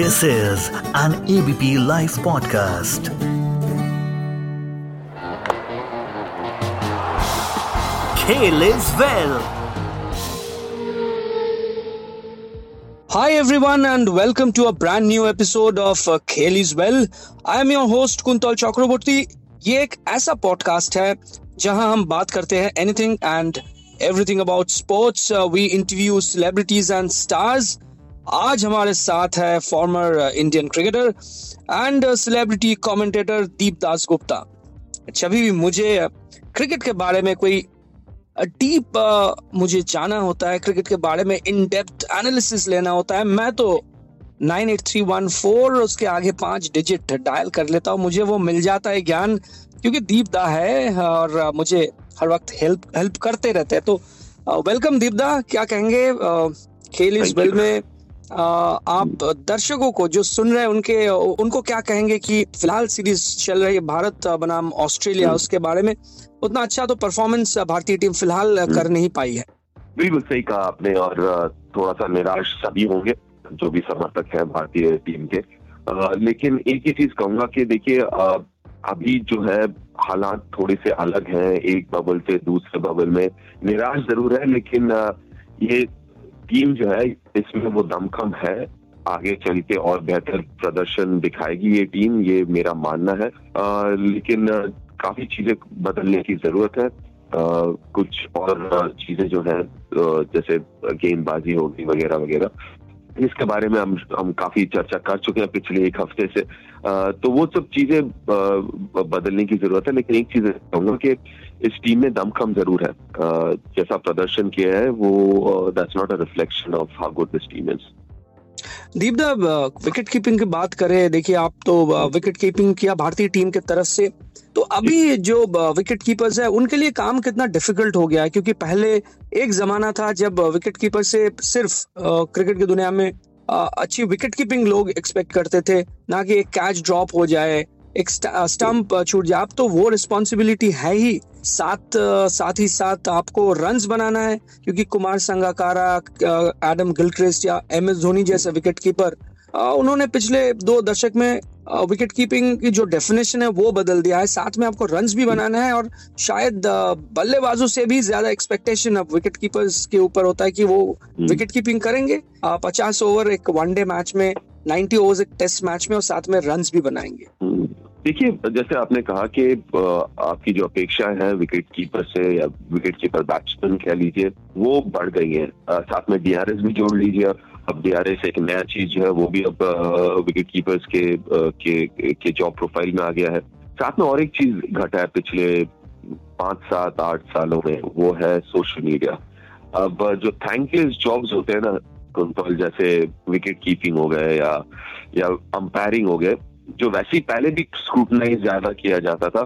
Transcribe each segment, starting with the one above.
This is an ABP Life podcast. Kale is well. Hi everyone and welcome to a brand new episode of uh, Khel is Well. I am your host Kuntal Chakraborty. ये एक ऐसा podcast है जहां हम बात करते हैं anything and everything about sports we interview celebrities and stars आज हमारे साथ है former Indian cricketer and celebrity commentator Deep Das Gupta जब भी मुझे क्रिकेट के बारे में कोई डीप मुझे जाना होता है क्रिकेट के बारे में इन डेप्थ एनालिसिस लेना होता है मैं तो nine eight three one four उसके आगे पाँच डिजिट डायल कर लेता हूँ मुझे वो मिल जाता है ज्ञान क्योंकि दीपदा है और मुझे हर वक्त हेल्प हेल्प करते रहते हैं तो वेलकम दीपदा क्या कहेंगे खेल इस वेल में आप दर्शकों को जो सुन रहे हैं उनके उनको क्या कहेंगे कि फ़िलहाल सीरीज़ चल रही है भारत बनाम ऑस्ट्रेलिया हम्म। उसके बारे में उतना अच्छा तो परफॉर्मेंस भारतीय टीम फ़िलहाल हम्म। कर नहीं पाई है बिल्कुल सही कहा आपने और थोड़ा सा निराश सभी होंगे जो भी समर्थक है भारतीय टीम के लेकिन एक ही चीज़ कहूँगा कि देखिए अभी जो है हालात थोड़े से अलग हैं एक बबल से दूसरे बबल में निराश ज़रूर है लेकिन ये टीम जो है इसमें वो दमखम है। आगे चल के और बेहतर प्रदर्शन दिखाएगी ये टीम ये मेरा मानना है। आ, लेकिन काफ़ी चीज़ें बदलने की ज़रूरत है। आ, कुछ और चीज़ें जो है जैसे गेंदबाजी होगी वगैरह वगैरह। इसके बारे में हम हम काफ़ी चर्चा कर चुके हैं पिछले एक हफ़्ते से। आ, तो वो सब चीज़ें बदलने की ज़रूरत है लेकिन एक चीज़ कहूँगा कि इस टीम में दमखम ज़रूर है। जैसा प्रदर्शन किया है वो that's not a reflection of how good this team is Deepda wicket keeping की बात करें, देखिए आप तो विकेट कीपिंग किया भारतीय टीम की तरफ़ से। तो अभी जो विकेट कीपर्स है, उनके लिए काम कितना डिफ़िकल्ट हो गया है? क्योंकि पहले एक जमाना था जब विकेट कीपर से सिर्फ़ क्रिकेट की दुनिया में अच्छी विकेट कीपिंग लोग एक्सपेक्ट करते थे, ना कि एक कैच ड्रॉप हो जाए, एक स्टंप छूट जाए। अब तो वो रिस्पॉन्सिबिलिटी है ही। साथ साथ ही साथ आपको रन्स बनाना है क्योंकि कुमार संगाकारा एडम गिलक्रिस्ट या एम एस धोनी जैसे विकेट कीपर उन्होंने पिछले दो दशक में विकेट कीपिंग की जो डेफिनेशन है वो बदल दिया है साथ में आपको रन्स भी बनाना है और शायद बल्लेबाजों से भी ज़्यादा एक्सपेक्टेशन अब विकेट कीपर्स के ऊपर होता है कि वो विकेट हम्म। कीपिंग करेंगे पचास ओवर एक वनडे मैच में नाइन्टी ओवर एक टेस्ट मैच में और साथ में रन भी बनाएँगे। हम्म। देखिए, जैसे आपने कहा कि आपकी जो अपेक्षा है विकेट कीपर से या विकेट कीपर बैट्समैन कह लीजिए, वो बढ़ गई है। साथ में डीआरएस भी जोड़ लीजिए। अब डीआरएस एक नया चीज़ है, वो भी अब विकेट कीपर्स के के के जॉब प्रोफ़ाइल में आ गया है। साथ में और एक चीज़ घटा है पिछले पाँच, सात, आठ सालों में, वो है सोशल मीडिया अब जो थैंकलेस जॉब्स होते हैं ना कंट्रोल जैसे विकेट कीपिंग हो गए या या अंपायरिंग हो गए जो वैसे ही पहले भी स्क्रूटनाइज ज़्यादा किया जाता था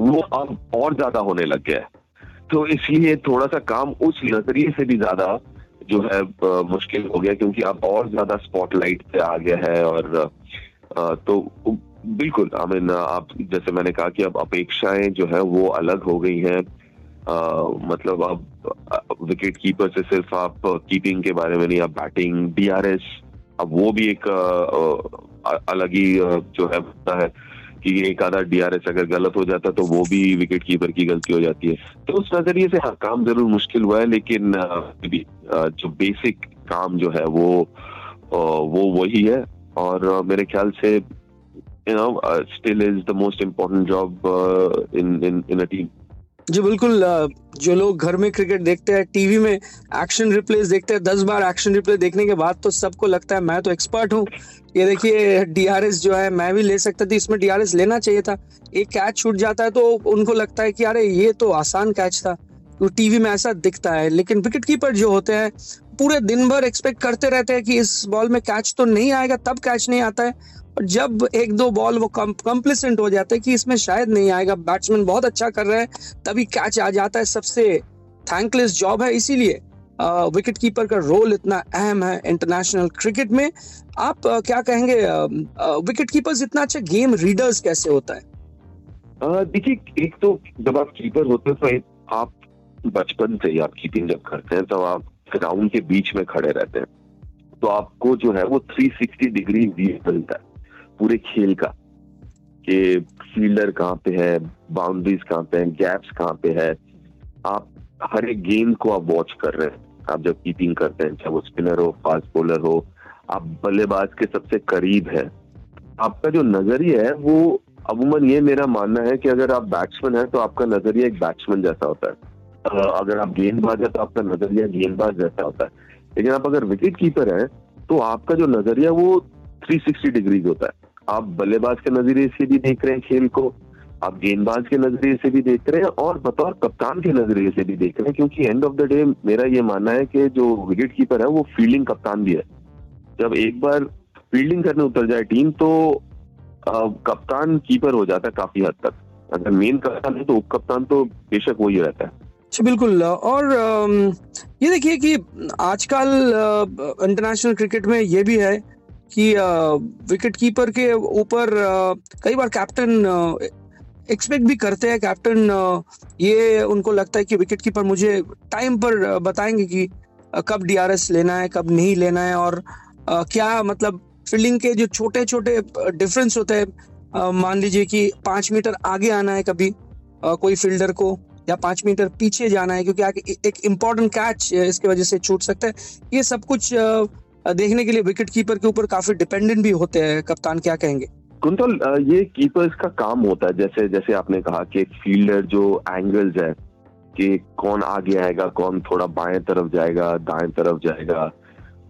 वो अब और ज़्यादा होने लग गया है। तो इसलिए थोड़ा सा काम उस नज़रिए से भी ज़्यादा जो है मुश्किल हो गया क्योंकि अब और ज़्यादा स्पॉटलाइट पे आ गया है और आ, तो बिल्कुल आई मीन आप जैसे मैंने कहा कि अब अपेक्षाएँ जो है वो अलग हो गई हैं। मतलब अब विकेट कीपर से सिर्फ़ आप कीपिंग के बारे में नहीं, आप बैटिंग डीआरएस अब वो भी एक अलग ही जो है, होता है कि एक आधा डीआरएस अगर गलत हो जाता तो वो भी विकेट कीपर की गलती हो जाती है। तो उस नज़रिए से हाँ काम ज़रूर मुश्किल हुआ है, लेकिन जो बेसिक काम जो है वो वो वही है। और मेरे ख्याल से you know still is the most important job in in in a team जी बिल्कुल जो लोग घर में क्रिकेट देखते हैं, टीवी में एक्शन रिप्लेस देखते हैं, दस बार एक्शन रिप्ले देखने के बाद तो सबको लगता है मैं तो एक्सपर्ट हूँ। ये देखिए डीआरएस जो है, मैं भी ले सकता था, इसमें डीआरएस लेना चाहिए था। एक कैच छूट जाता है तो उनको लगता है कि अरे, ये तो आसान कैच था। तो टीवी में ऐसा दिखता है, लेकिन विकेट कीपर जो होते हैं, पूरे दिन भर एक्सपेक्ट करते रहते हैं कि इस बॉल में कैच तो नहीं आएगा, तब कैच नहीं आता है। और जब एक दो बॉल वो कम्प्लिसेंट हो जाते हैं कि इसमें शायद नहीं आएगा। बैट्समैन बहुत अच्छा कर रहा है तभी कैच आ जाता है। सबसे थैंकलेस जॉब है इसीलिए विकेट कीपर का रोल इतना अहम है इंटरनेशनल क्रिकेट में। आप आ, क्या कहेंगे विकेट कीपर्स इतना अच्छा गेम रीडर्स कैसे होता है? देखिए एक तो जब आप कीपर होते हैं तो आप बचपन से ही आप कीपिंग जब करते हैं तो आप ग्राउंड के बीच में खड़े रहते हैं। तो आपको जो है वो 360 डिग्री व्यू मिलता है। पूरे खेल का, कि फील्डर कहाँ पे है बाउंड्रीज कहाँ पे है गैप्स कहाँ पे है। आप हर एक गेम को आप वॉच कर रहे हैं। आप जब कीपिंग करते हैं, चाहे वो स्पिनर हो फास्ट बॉलर हो, आप बल्लेबाज के सबसे करीब है। आपका जो नज़रिया है, वो अमूमन ये मेरा मानना है कि अगर आप बैट्समैन है तो आपका नज़रिया एक बैट्समैन जैसा होता है। अगर आप गेंदबाज है तो आपका नज़रिया गेंदबाज जैसा होता है। लेकिन आप अगर विकेट कीपर है तो आपका जो नज़रिया, वो 360 डिग्रीज होता है। आप बल्लेबाज के नज़रिए से भी देख रहे हैं खेल को, आप गेंदबाज के नज़रिए से भी देख रहे हैं और बतौर कप्तान के नज़रिए से भी देख रहे हैं, क्योंकि एंड ऑफ़ द डे मेरा ये मानना है कि जो विकेट कीपर है, वो फील्डिंग कप्तान भी है। जब एक बार फील्डिंग करने उतर जाए टीम तो कप्तान कीपर हो जाता है काफ़ी हद तक। अगर मेन कप्तान है तो उप कप्तान तो बेशक वही रहता है। अच्छा बिल्कुल। और ये देखिए कि आजकल इंटरनेशनल क्रिकेट में ये भी है कि विकेट कीपर के ऊपर कई बार कैप्टन एक्सपेक्ट भी करते हैं कैप्टन ये उनको लगता है कि विकेट कीपर मुझे टाइम पर बताएँगे कि कब डीआरएस लेना है, कब नहीं लेना है और क्या मतलब फील्डिंग के जो छोटे छोटे डिफरेंस होते हैं मान लीजिए कि पाँच मीटर आगे आना है कभी कोई फील्डर को या पाँच मीटर पीछे जाना है क्योंकि आगे एक इम्पोर्टेंट कैच इसकी वजह से छूट सकता है। ये सब कुछ देखने के लिए विकेट कीपर के ऊपर काफ़ी डिपेंडेंट भी होते हैं, कप्तान क्या कहेंगे? कुंतल ये कीपर्स का काम होता है, जैसे जैसे आपने कहा कि फील्डर जो एंगल्स है, कि कौन आगे आएगा, कौन थोड़ा बाएँ तरफ़ जाएगा, दाएँ तरफ़ जाएगा,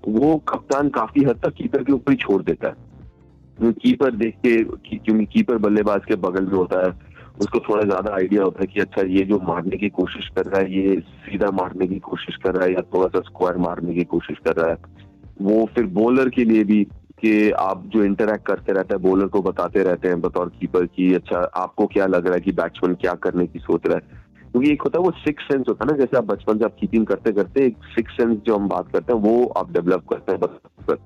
वो कप्तान काफ़ी हद तक कीपर के ऊपर ही छोड़ देता है। कीपर देख के क्योंकि कीपर बल्लेबाज के बगल में होता है, उसको थोड़ा ज़्यादा आइडिया होता है कि अच्छा ये जो मारने की कोशिश कर रहा है, ये सीधा मारने की कोशिश कर रहा है, या थोड़ा सा स्क्वायर मारने की कोशिश कर रहा है। वो फिर बॉलर के लिए भी कि आप जो इंटरेक्ट करते रहते हैं बॉलर को बताते रहते हैं बतौर कीपर की अच्छा आपको क्या लग रहा है कि बैट्समैन क्या करने की सोच रहा है? क्योंकि एक होता है वो सिक्स सेंस होता है ना, जैसे आप बचपन से आप कीपिंग करते करते एक सिक्स सेंस जो हम बात करते हैं, वो आप डेवलप करते हैं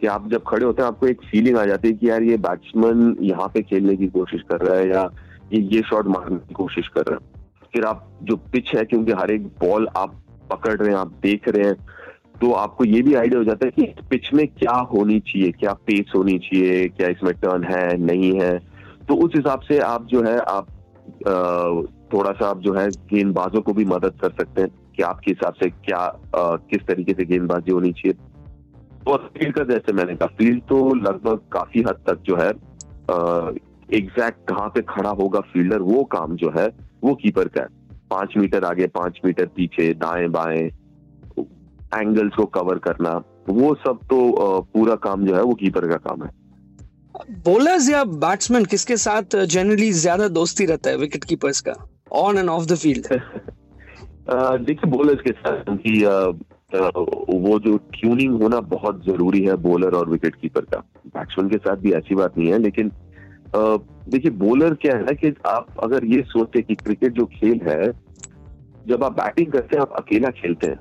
कि आप जब खड़े होते हैं, आपको एक फीलिंग आ जाती है कि यार, ये बैट्समैन यहाँ पे खेलने की कोशिश कर रहा है या ये ये शॉट मारने की कोशिश कर रहा है। फिर आप जो पिच है क्योंकि हर एक बॉल आप पकड़ रहे हैं, आप देख रहे हैं तो आपको ये भी आइडिया हो जाता है कि पिच में क्या होनी चाहिए क्या पेस होनी चाहिए क्या इसमें टर्न है नहीं है। तो उस हिसाब से आप जो है आप थोड़ा सा आप जो है गेंदबाजों को भी मदद कर सकते हैं कि आपके हिसाब से क्या आ, किस तरीके से गेंदबाजी होनी चाहिए। और फ़ील्ड का जैसे मैंने कहा फ़ील्ड तो लगभग काफ़ी हद तक जो है एग्जैक्ट कहाँ पे खड़ा होगा फील्डर वो काम जो है वो कीपर का है। पाँच मीटर आगे पाँच मीटर पीछे दाएँ बाएँ एंगल्स को कवर करना वो सब तो पूरा काम जो है वो कीपर का काम है। बॉलर्स या बैट्समैन किसके साथ जनरली ज़्यादा दोस्ती रहता है विकेट कीपर्स का? On and off the field देखिए बॉलर्स के साथ क्योंकि वो जो ट्यूनिंग होना बहुत ज़रूरी है बॉलर और विकेट कीपर का। बैट्समैन के साथ भी ऐसी बात नहीं है लेकिन देखिए बॉलर क्या है ना कि आप अगर ये सोचते कि क्रिकेट जो खेल है जब आप बैटिंग करते हैं आप अकेला खेलते हैं।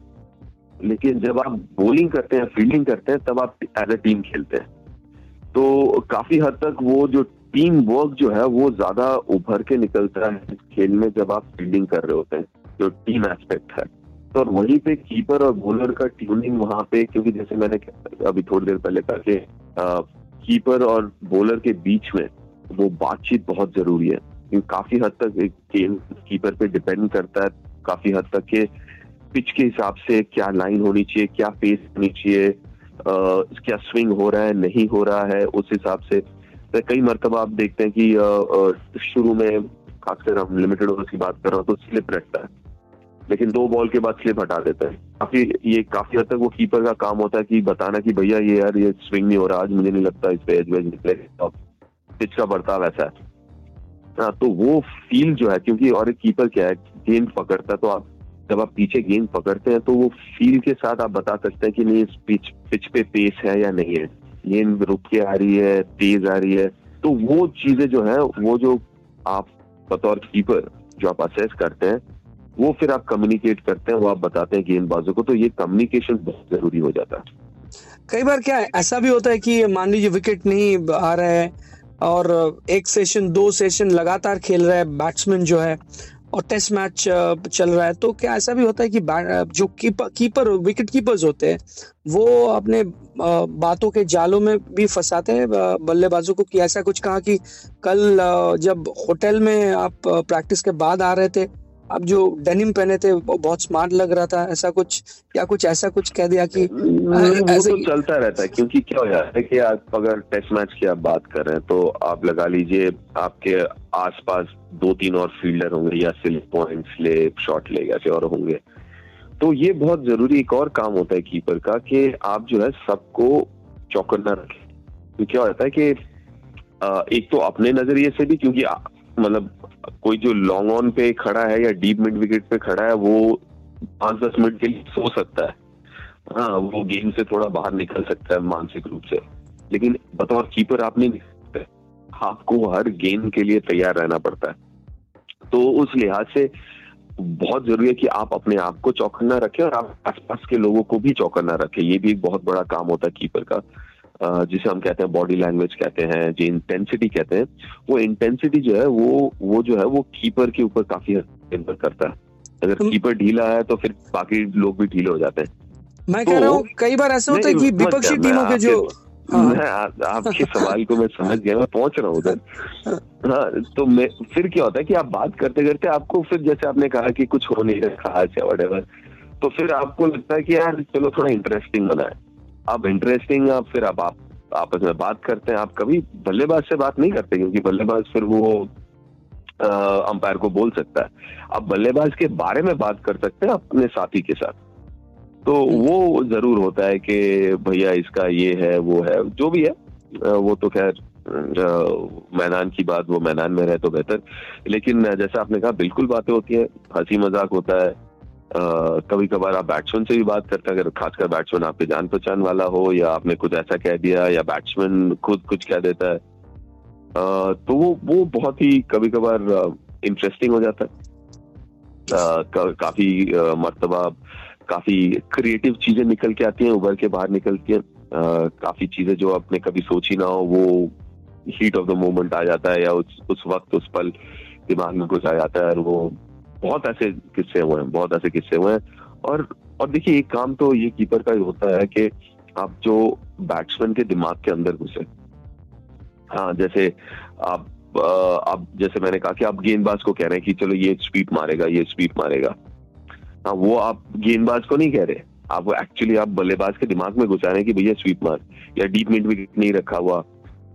लेकिन जब आप बॉलिंग करते हैं फील्डिंग करते हैं, तब आप एज ए टीम खेलते हैं। तो काफ़ी हद तक वो जो टीम वर्क जो है, वो ज़्यादा उभर के निकलता है खेल में जब आप फील्डिंग कर रहे होते हैं, जो टीम एस्पेक्ट है। तो और वहीं पे कीपर और बॉलर का ट्यूनिंग वहाँ पे, क्योंकि जैसे मैंने अभी थोड़ी देर पहले कहा कि कीपर और बॉलर के बीच में वो बातचीत बहुत ज़रूरी है। काफ़ी हद तक एक गेम कीपर पे डिपेंड करता है, काफ़ी हद तक के पिच के हिसाब से क्या लाइन होनी चाहिए क्या पेस होनी चाहिए क्या स्विंग हो रहा है नहीं हो रहा है उस हिसाब से। तो कई मरतबा आप देखते हैं कि शुरू में खासकर हम लिमिटेड ओवर्स की बात कर रहे हो तो स्लिप रहता है। लेकिन दो बॉल के बाद स्लिप हटा देता है। काफ़ी ये काफ़ी हद तक वो कीपर का काम होता है कि बताना कि भैया ये यार ये स्विंग नहीं हो रहा आज मुझे नहीं लगता इस पे एज वेज निकले पिच का बर्ताव ऐसा है। हाँ, तो वो फील जो है क्योंकि और एक कीपर क्या है गेंद पकड़ता है तो आप जब आप पीछे गेंद पकड़ते हैं तो वो फील के साथ आप बता सकते हैं कि नहीं, इस पिच पिच पे पेस है या नहीं है। गेंद रुक के आ रही है, तेज आ रही है। तो वो चीज़ें जो है, वो जो आप बतौर कीपर जो आप असेस करते हैं, वो फिर आप कम्युनिकेट करते हैं, वो आप बताते हैं गेंदबाजों को। तो ये कम्युनिकेशन बहुत ज़रूरी हो जाता है। कई बार क्या है, ऐसा भी होता है कि मान लीजिए विकेट नहीं आ रहा है और एक सेशन दो सेशन लगातार खेल रहा है बैट्समैन जो है और टेस्ट मैच चल रहा है। तो क्या ऐसा भी होता है कि जो कीपर कीपर विकेट कीपर्स होते हैं वो अपने बातों के जालों में भी फंसाते हैं बल्लेबाजों को कि ऐसा कुछ कहा कि कल जब होटल में आप प्रैक्टिस के बाद आ रहे थे अब जो डेनिम पहने थे वो बहुत स्मार्ट लग रहा था। ऐसा कुछ या कुछ ऐसा कुछ कह दिया कि वो तो चलता रहता है क्योंकि क्या हो जाता है कि आप अगर टेस्ट मैच की आप बात कर रहे हैं तो आप लगा लीजिए आपके आसपास दो तीन और फील्डर होंगे या स्लिप पॉइंट, स्लिप, शॉट लेगा और होंगे। तो ये बहुत ज़रूरी एक और काम होता है कीपर का कि आप जो है सबको चौकन्ना रखें। तो क्या होता है कि एक तो अपने नज़रिए से भी क्योंकि मतलब कोई जो लॉन्ग ऑन पे खड़ा है या डीप मिड विकेट पे खड़ा है, वो पाँच दस मिनट के लिए सो सकता है। हाँ वो गेम से थोड़ा बाहर निकल सकता है मानसिक रूप से। लेकिन बतौर कीपर आप नहीं सकते आपको हर गेम के लिए तैयार रहना पड़ता है। तो उस लिहाज से बहुत ज़रूरी है कि आप अपने आप को चौकन्ना रखें और आप आसपास के लोगों को भी चौकन्ना रखें। ये भी एक बहुत बड़ा काम होता है कीपर का। जिसे हम कहते हैं बॉडी लैंग्वेज कहते हैं जो इंटेंसिटी कहते हैं वो इंटेंसिटी जो है वो वो जो है वो कीपर के ऊपर काफ़ी निर्भर करता है। अगर कीपर ढीला है तो फिर बाकी लोग भी ढीले हो जाते हैं। मैं तो, कह रहा हूँ तो कई बार ऐसा होता है कि विपक्षी टीमों के जो हाँ। मैं आ, आपके सवाल को मैं समझ गया मैं पहुँच रहा हूँ उधर। हाँ तो मैं फिर क्या होता है कि आप बात करते करते आपको फिर जैसे आपने कहा कि कुछ हो नहीं रहा खास या वट तो फिर आपको लगता है कि यार चलो थोड़ा इंटरेस्टिंग बना है। आप इंटरेस्टिंग आप फिर आप, आप आपस में बात करते हैं आप कभी बल्लेबाज से बात नहीं करते क्योंकि बल्लेबाज फिर वो अंपायर को बोल सकता है। आप बल्लेबाज के बारे में बात कर सकते हैं अपने साथी के साथ। तो वो ज़रूर होता है कि भैया इसका ये है वो है जो भी है वो तो खैर मैदान की बात वो मैदान में रहे तो बेहतर। लेकिन जैसा आपने कहा बिल्कुल बातें होती है हँसी मज़ाक होता है। कभी कभार आप बैट्समैन से भी बात करते हैं अगर खासकर बैट्समैन आपके जान पहचान वाला हो या आपने कुछ ऐसा कह दिया या बैट्समैन खुद कुछ कह देता है। आ, तो वो वो बहुत ही कभी कभार इंटरेस्टिंग हो जाता है। का, काफ़ी मरतबा काफ़ी क्रिएटिव चीज़ें निकल के आती हैं, उभर के बाहर निकलती हैं काफ़ी चीज़ें जो आपने कभी सोची ना हो, वो हीट ऑफ़ द मोमेंट आ जाता है या उस उस वक्त उस पल दिमाग में कुछ आ जाता है और वो बहुत ऐसे किस्से हुए हैं, बहुत ऐसे किस्से हुए हैं। और और देखिए, एक काम तो ये कीपर का ही होता है कि आप जो बैट्समैन के दिमाग के अंदर घुसे। हाँ जैसे आप आप, जैसे मैंने कहा कि आप गेंदबाज को कह रहे हैं कि चलो ये स्पीड मारेगा, ये स्पीड मारेगा। हाँ वो आप गेंदबाज को नहीं कह रहे। आप एक्चुअली आप बल्लेबाज के दिमाग में घुसा रहे हैं कि भैया स्वीप मार या डीप मिड विकेट नहीं रखा हुआ।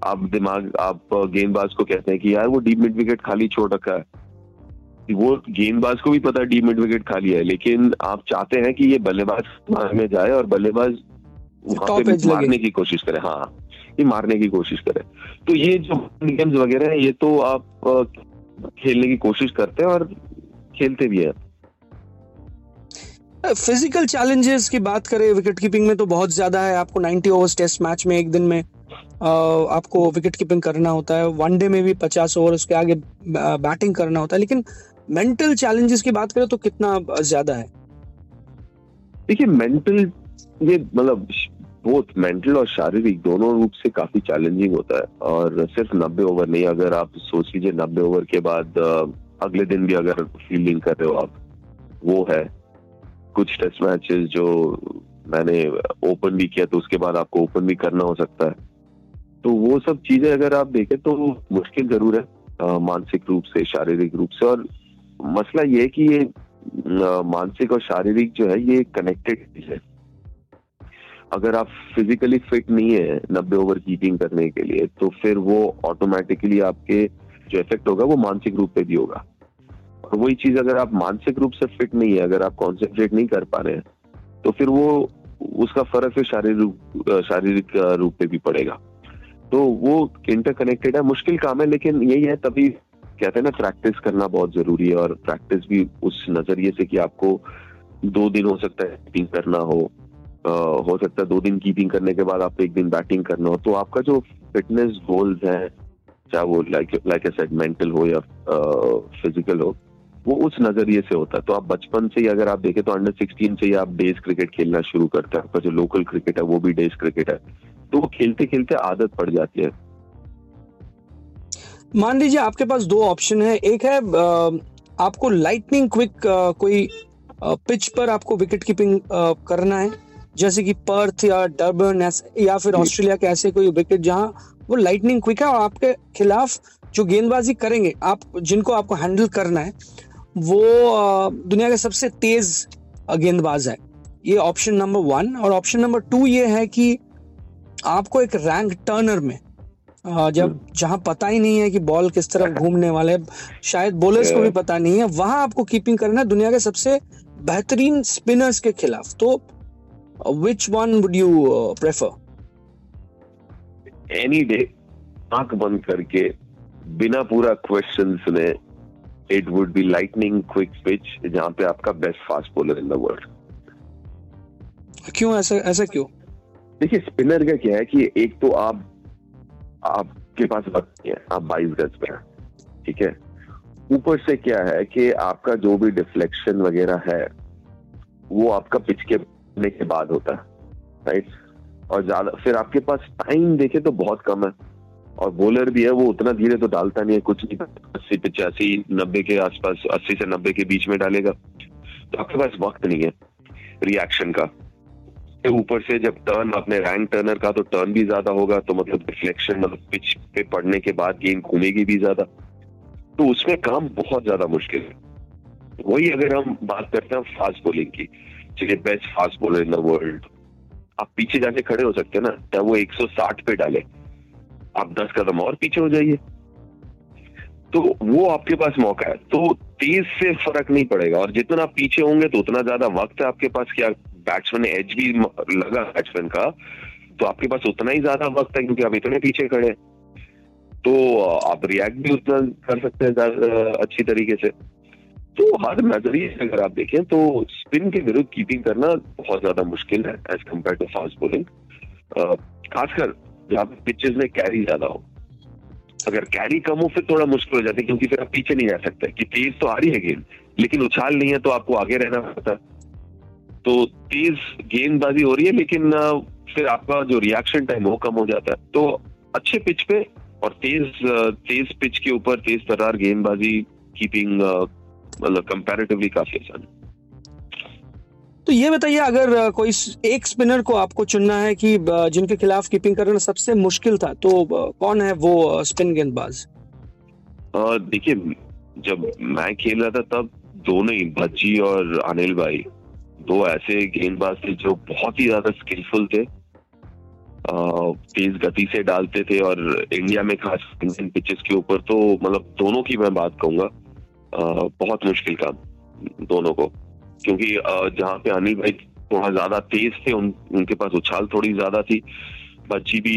आप दिमाग आप गेंदबाज को कहते हैं कि यार वो डीप मिड विकेट खाली छोड़ रखा है। वो गेंदबाज को भी पता है डीप मिड विकेट खाली है लेकिन आप चाहते हैं कि ये बल्लेबाज में जाए और बल्लेबाज वहाँ पे मारने की कोशिश करे। हाँ ये मारने की कोशिश करे। तो ये जो गेम्स वगैरह है ये तो आप खेलने की कोशिश करते हैं और खेलते भी हैं। फ़िज़िकल चैलेंजेस की बात करें विकेट कीपिंग में तो बहुत ज़्यादा है। आपको 90 ओवर्स टेस्ट मैच में एक दिन में आपको विकेट कीपिंग करना होता है। वनडे में भी 50 ओवर उसके आगे बैटिंग करना होता है। लेकिन मेंटल चैलेंजेस की बात करें तो कितना ज़्यादा है? देखिए मेंटल ये मतलब बोथ मेंटल और शारीरिक दोनों रूप से काफ़ी चैलेंजिंग होता है। और सिर्फ़ नब्बे ओवर नहीं, अगर आप सोच लीजिए नब्बे ओवर के बाद अगले दिन भी अगर फील्डिंग कर रहे हो आप, वो है। कुछ टेस्ट मैचेस जो मैंने ओपन भी किया तो उसके बाद आपको ओपन भी करना हो सकता है। तो वो सब चीज़ें अगर आप देखें तो मुश्किल ज़रूर है मानसिक रूप से, शारीरिक रूप से। और मसला ये है कि ये मानसिक और शारीरिक जो है, ये कनेक्टेड चीज़ है। अगर आप फिजिकली फिट नहीं है, नब्बे ओवर कीपिंग करने के लिए तो फिर वो ऑटोमेटिकली आपके जो इफ़ेक्ट होगा, वो मानसिक रूप पे भी होगा। और वही चीज़ अगर आप मानसिक रूप से फिट नहीं है अगर आप कॉन्सेंट्रेट नहीं कर पा रहे हैं तो फिर वो उसका फ़र्क फिर शारीरिक शारीरिक रूप पे भी पड़ेगा। तो वो इंटरकनेक्टेड है मुश्किल काम है लेकिन यही है तभी कहते हैं ना प्रैक्टिस करना बहुत ज़रूरी है और प्रैक्टिस भी उस नज़रिए से कि आपको दो दिन हो सकता है कीपिंग करना हो आ, हो सकता है दो दिन कीपिंग करने के बाद आपको एक दिन बैटिंग करना हो तो आपका जो फिटनेस गोल्स है चाहे वो like like a set mental हो या फ़िज़िकल हो वो उस नज़रिए से होता है। तो आप बचपन से ही अगर आप देखें तो अंडर सिक्सटीन से ही आप डेज़ क्रिकेट खेलना शुरू करते हैं। आपका जो लोकल क्रिकेट है वो भी डेज़ क्रिकेट है। तो वो खेलते खेलते आदत पड़ जाती है। मान लीजिए आपके पास दो ऑप्शन है। एक है आपको लाइटनिंग क्विक कोई पिच पर आपको विकेट कीपिंग करना है। जैसे कि पर्थ या डरबन या फिर ऑस्ट्रेलिया के ऐसे कोई विकेट जहाँ वो लाइटनिंग क्विक है और आपके खिलाफ जो गेंदबाजी करेंगे आप जिनको आपको हैंडल करना है वो दुनिया के सबसे तेज गेंदबाज है। ये ऑप्शन नंबर वन और ऑप्शन नंबर टू ये है कि आपको एक रैंक टर्नर में जब जहाँ पता ही नहीं है कि बॉल किस तरफ़ घूमने वाले शायद बॉलर्स को भी पता नहीं है वहाँ आपको कीपिंग करना है दुनिया के सबसे बेहतरीन स्पिनर्स के खिलाफ। तो which one would you prefer any day आँख बंद करके बिना पूरा क्वेश्चन सुने it would be lightning quick pitch जहाँ पे आपका best fast bowler in the world क्यों? ऐसा ऐसा क्यों? देखिए स्पिनर का क्या है कि एक तो आप आपके पास वक्त नहीं है आप बाईस गज पे हैं ठीक है? ऊपर से क्या है कि आपका जो भी डिफ्लेक्शन वगैरह है वो आपका पिच के के बाद होता है राइट और ज़्यादा फिर आपके पास टाइम देखे तो बहुत कम है। और बॉलर भी है, वो उतना धीरे तो डालता नहीं है, कुछ नहीं अस्सी पचासी नब्बे के आसपास, अस्सी से नब्बे के बीच में डालेगा। तो आपके पास वक्त नहीं है रिएक्शन का। ऊपर से जब टर्न अपने रैंक टर्नर का तो टर्न भी ज़्यादा होगा तो मतलब रिफ्लेक्शन मतलब पिच पे पड़ने के बाद गेंद घूमेगी भी ज़्यादा। तो उसमें काम बहुत ज़्यादा मुश्किल है। वही अगर हम बात करते हैं फास्ट बॉलिंग की चलिए best fast bowler in the world आप पीछे जाके खड़े हो सकते हैं ना, चाहे वो 160 पे डाले। आप 10 कदम और पीछे हो जाइए। तो वो आपके पास मौका है। तो तेज से फ़र्क नहीं पड़ेगा और जितना आप पीछे होंगे तो उतना ज़्यादा वक्त है आपके पास क्या बैट्समैन एज भी लगा बैट्समैन का तो आपके पास उतना ही ज़्यादा वक्त है क्योंकि आप इतने पीछे खड़े तो आप रिएक्ट भी उतना कर सकते हैं अच्छी तरीके से। तो हर नज़रिए अगर आप देखें तो स्पिन के विरुद्ध कीपिंग करना बहुत ज़्यादा मुश्किल है as compared to fast bowling खासकर जहाँ पिचेस में कैरी ज़्यादा हो। अगर कैरी कम हो, फिर थोड़ा मुश्किल हो जाता है, क्योंकि फिर आप पीछे नहीं जा सकते। कि तेज तो आ रही है गेंद, लेकिन उछाल नहीं है तो आपको आगे रहना पड़ता तो तेज गेंदबाजी हो रही है, लेकिन फिर आपका जो रिएक्शन टाइम वो कम हो जाता है। तो अच्छे पिच पे और तेज तेज पिच के ऊपर तेज तरार गेंदबाजी कीपिंग मतलब कंपैरेटिवली काफ़ी आसान है। तो ये बताइए, अगर कोई एक स्पिनर को आपको चुनना है कि जिनके खिलाफ कीपिंग करना सबसे मुश्किल था तो कौन है वो स्पिन गेंदबाज? देखिए, जब मैं खेल रहा था तब दोनों ही भज्जी और अनिल भाई, दो ऐसे गेंदबाज थे जो बहुत ही ज़्यादा स्किलफुल थे। तेज गति से डालते थे और इंडिया में खास इंडियन पिचेस के ऊपर तो मतलब दोनों की मैं बात कहूँगा। बहुत मुश्किल काम, दोनों को। क्योंकि जहाँ पे अनिल भाई थोड़ा ज़्यादा तेज थे उन, उनके पास उछाल थोड़ी ज़्यादा थी। बच्ची भी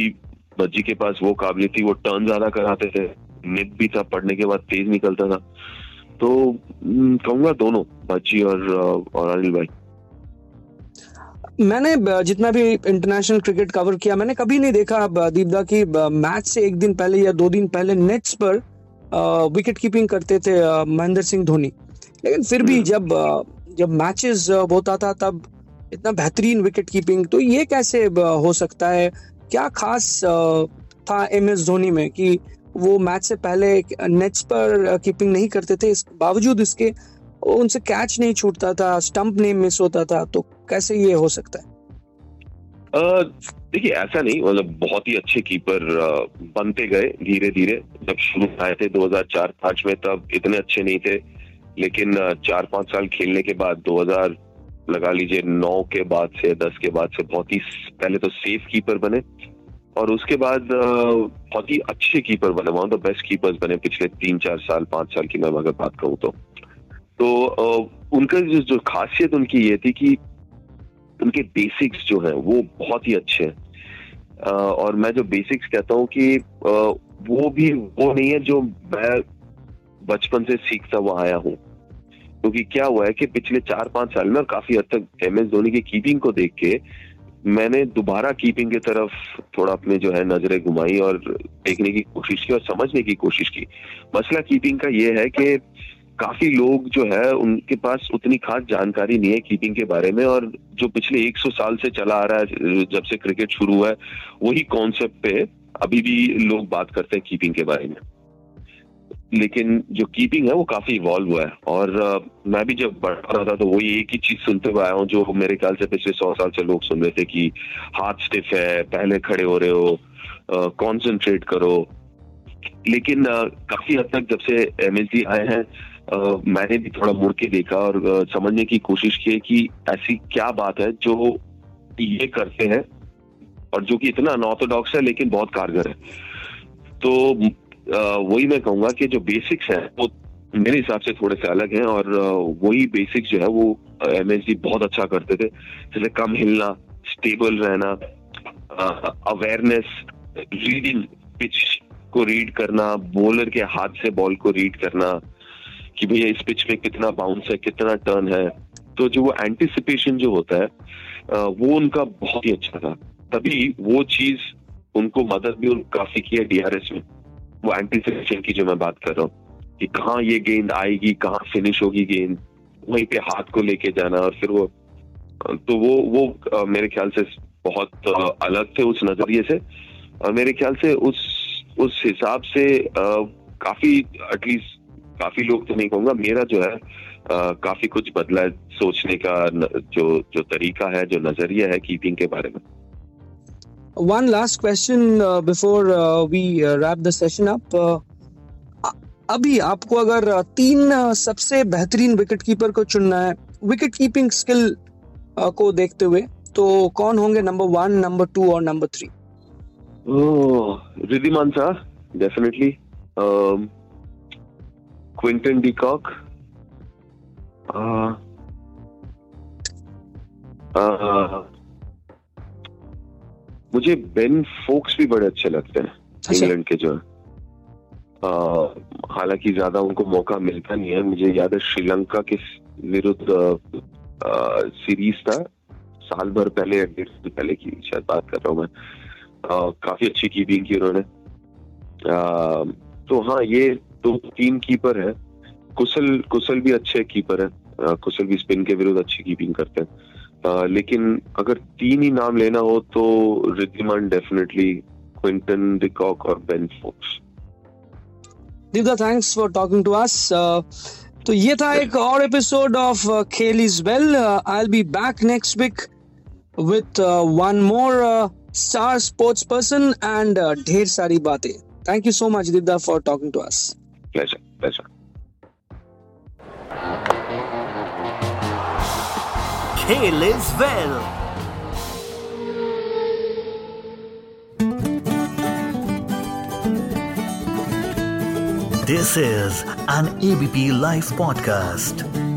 बच्ची के पास वो काबिलियत थी वो टर्न ज़्यादा कराते थे। निप भी था पढ़ने के बाद तेज निकलता था। तो कहूँगा दोनों बच्ची और और अनिल भाई। मैंने जितना भी इंटरनेशनल क्रिकेट कवर किया मैंने कभी नहीं देखा दीपदा की मैच से एक दिन पहले या दो दिन पहले नेट्स पर विकेट कीपिंग करते थे महेंद्र सिंह धोनी। लेकिन फिर भी हम्म। जब जब मैचेस होता था, तब इतना बेहतरीन विकेट कीपिंग तो ये कैसे हो सकता है? क्या खास था एम एस धोनी में कि वो मैच से पहले नेट्स पर कीपिंग नहीं करते थे? इस बावजूद इसके उनसे कैच नहीं छूटता था स्टंप नहीं मिस होता था तो कैसे ये हो सकता है? देखिए, ऐसा नहीं मतलब बहुत ही अच्छे कीपर बनते गए धीरे धीरे जब शुरू आए थे 2004-5 में, तब इतने अच्छे नहीं थे। लेकिन चार पाँच साल खेलने के बाद 2000 लगा लीजिए, नौ के बाद से दस के बाद से बहुत ही पहले तो सेफ़ कीपर बने और उसके बाद बहुत ही अच्छे कीपर बने one of the best keepers बने पिछले तीन चार साल, पाँच साल की मैं अगर बात कहूँ तो। तो उनका जो खासियत उनकी ये थी कि उनके बेसिक्स जो है, वो बहुत ही अच्छे हैं। और मैं जो बेसिक्स कहता हूँ कि वो भी वो नहीं है जो मैं बचपन से सीखता हुआ आया हूँ। क्योंकि क्या हुआ है कि पिछले चार पाँच साल में और काफ़ी हद तक एम एस धोनी की कीपिंग को देख के मैंने दोबारा कीपिंग की तरफ़ थोड़ा अपने जो है नज़रें घुमाई और देखने की कोशिश की और समझने की कोशिश की। मसला कीपिंग का ये है कि काफ़ी लोग जो है उनके पास उतनी खास जानकारी नहीं है कीपिंग के बारे में और जो पिछले 100 साल से चला आ रहा है, जब से क्रिकेट शुरू हुआ है, वही कॉन्सेप्ट पे अभी भी लोग बात करते हैं कीपिंग के बारे में। लेकिन जो कीपिंग है वो काफ़ी इवॉल्व हुआ है। और uh, मैं भी जब बढ़ रहा था तो वही एक ही चीज़ सुनते हुए आया हूँ जो मेरे ख्याल से पिछले सौ साल से लोग सुन रहे थे कि हाथ स्टिफ है पहले खड़े हो रहे हो कंसंट्रेट uh, करो। लेकिन uh, काफ़ी हद तक जब से एमएसडी आए हैं मैंने भी थोड़ा मुड़ के देखा और समझने की कोशिश की कि ऐसी क्या बात है जो ये करते हैं और जो कि इतना अनऑर्थोडॉक्स है लेकिन बहुत कारगर है। तो वही मैं कहूँगा कि जो बेसिक्स है, वो मेरे हिसाब से थोड़े से अलग हैं और वही बेसिक्स जो है, वो एम बहुत अच्छा करते थे। जैसे कम हिलना स्टेबल रहना अवेयरनेस रीडिंग पिच को रीड करना बॉलर के हाथ से बॉल को रीड करना, कि भैया इस पिच में कितना बाउंस है, कितना टर्न है। तो जो वो एंटिसिपेशन जो होता है वो उनका बहुत ही अच्छा था। तभी वो चीज़ उनको मदद भी काफ़ी की है डीआरएस में। वो एंटीसिपेशन की जो मैं बात कर रहा हूँ कि कहाँ ये गेंद आएगी, कहाँ फिनिश होगी गेंद, वहीं पे हाथ को लेके जाना और फिर वो तो वो वो मेरे ख्याल से बहुत अलग थे उस नज़रिए से और मेरे ख्याल से उस उस हिसाब से काफ़ी एटलीस्ट काफ़ी लोग तो नहीं कहूँगा, मेरा जो है काफ़ी कुछ बदला है सोचने का जो जो तरीका है, जो नज़रिया है कीपिंग के बारे में। One last question uh, before uh, we uh, wrap the session up. Uh, अभी आपको अगर uh, तीन uh, सबसे बेहतरीन विकेट कीपर को चुनना है विकेट कीपिंग स्किल को देखते हुए तो कौन होंगे नंबर वन नंबर टू और number three Riddhiman Saha definitely Quinton de Kock मुझे बेन फोक्स भी बड़े अच्छे लगते हैं अच्छा। इंग्लैंड के जो है। हालाँकि ज़्यादा उनको मौका मिलता नहीं है। मुझे याद है श्रीलंका के विरुद्ध सीरीज़ था। साल भर पहले या डेढ़ साल पहले की शायद बात कर रहा हूँ मैं। आ, काफ़ी अच्छी कीपिंग की उन्होंने। तो हाँ ये दो तो तीन कीपर है। कुशल कुशल भी अच्छे कीपर है। कुशल भी स्पिन के विरुद्ध अच्छी कीपिंग करते हैं। लेकिन अगर तीन ही नाम लेना हो तो Riddhiman definitely Quinton de Kock और Ben Foakes Deepa thanks for talking to us तो ये था एक और episode of Khel is well I be back next week with one more star sports person and ढेर सारी बातें. Thank you so much Deepa for talking to us pleasure pleasure Hail is well. This is an ABP Life podcast.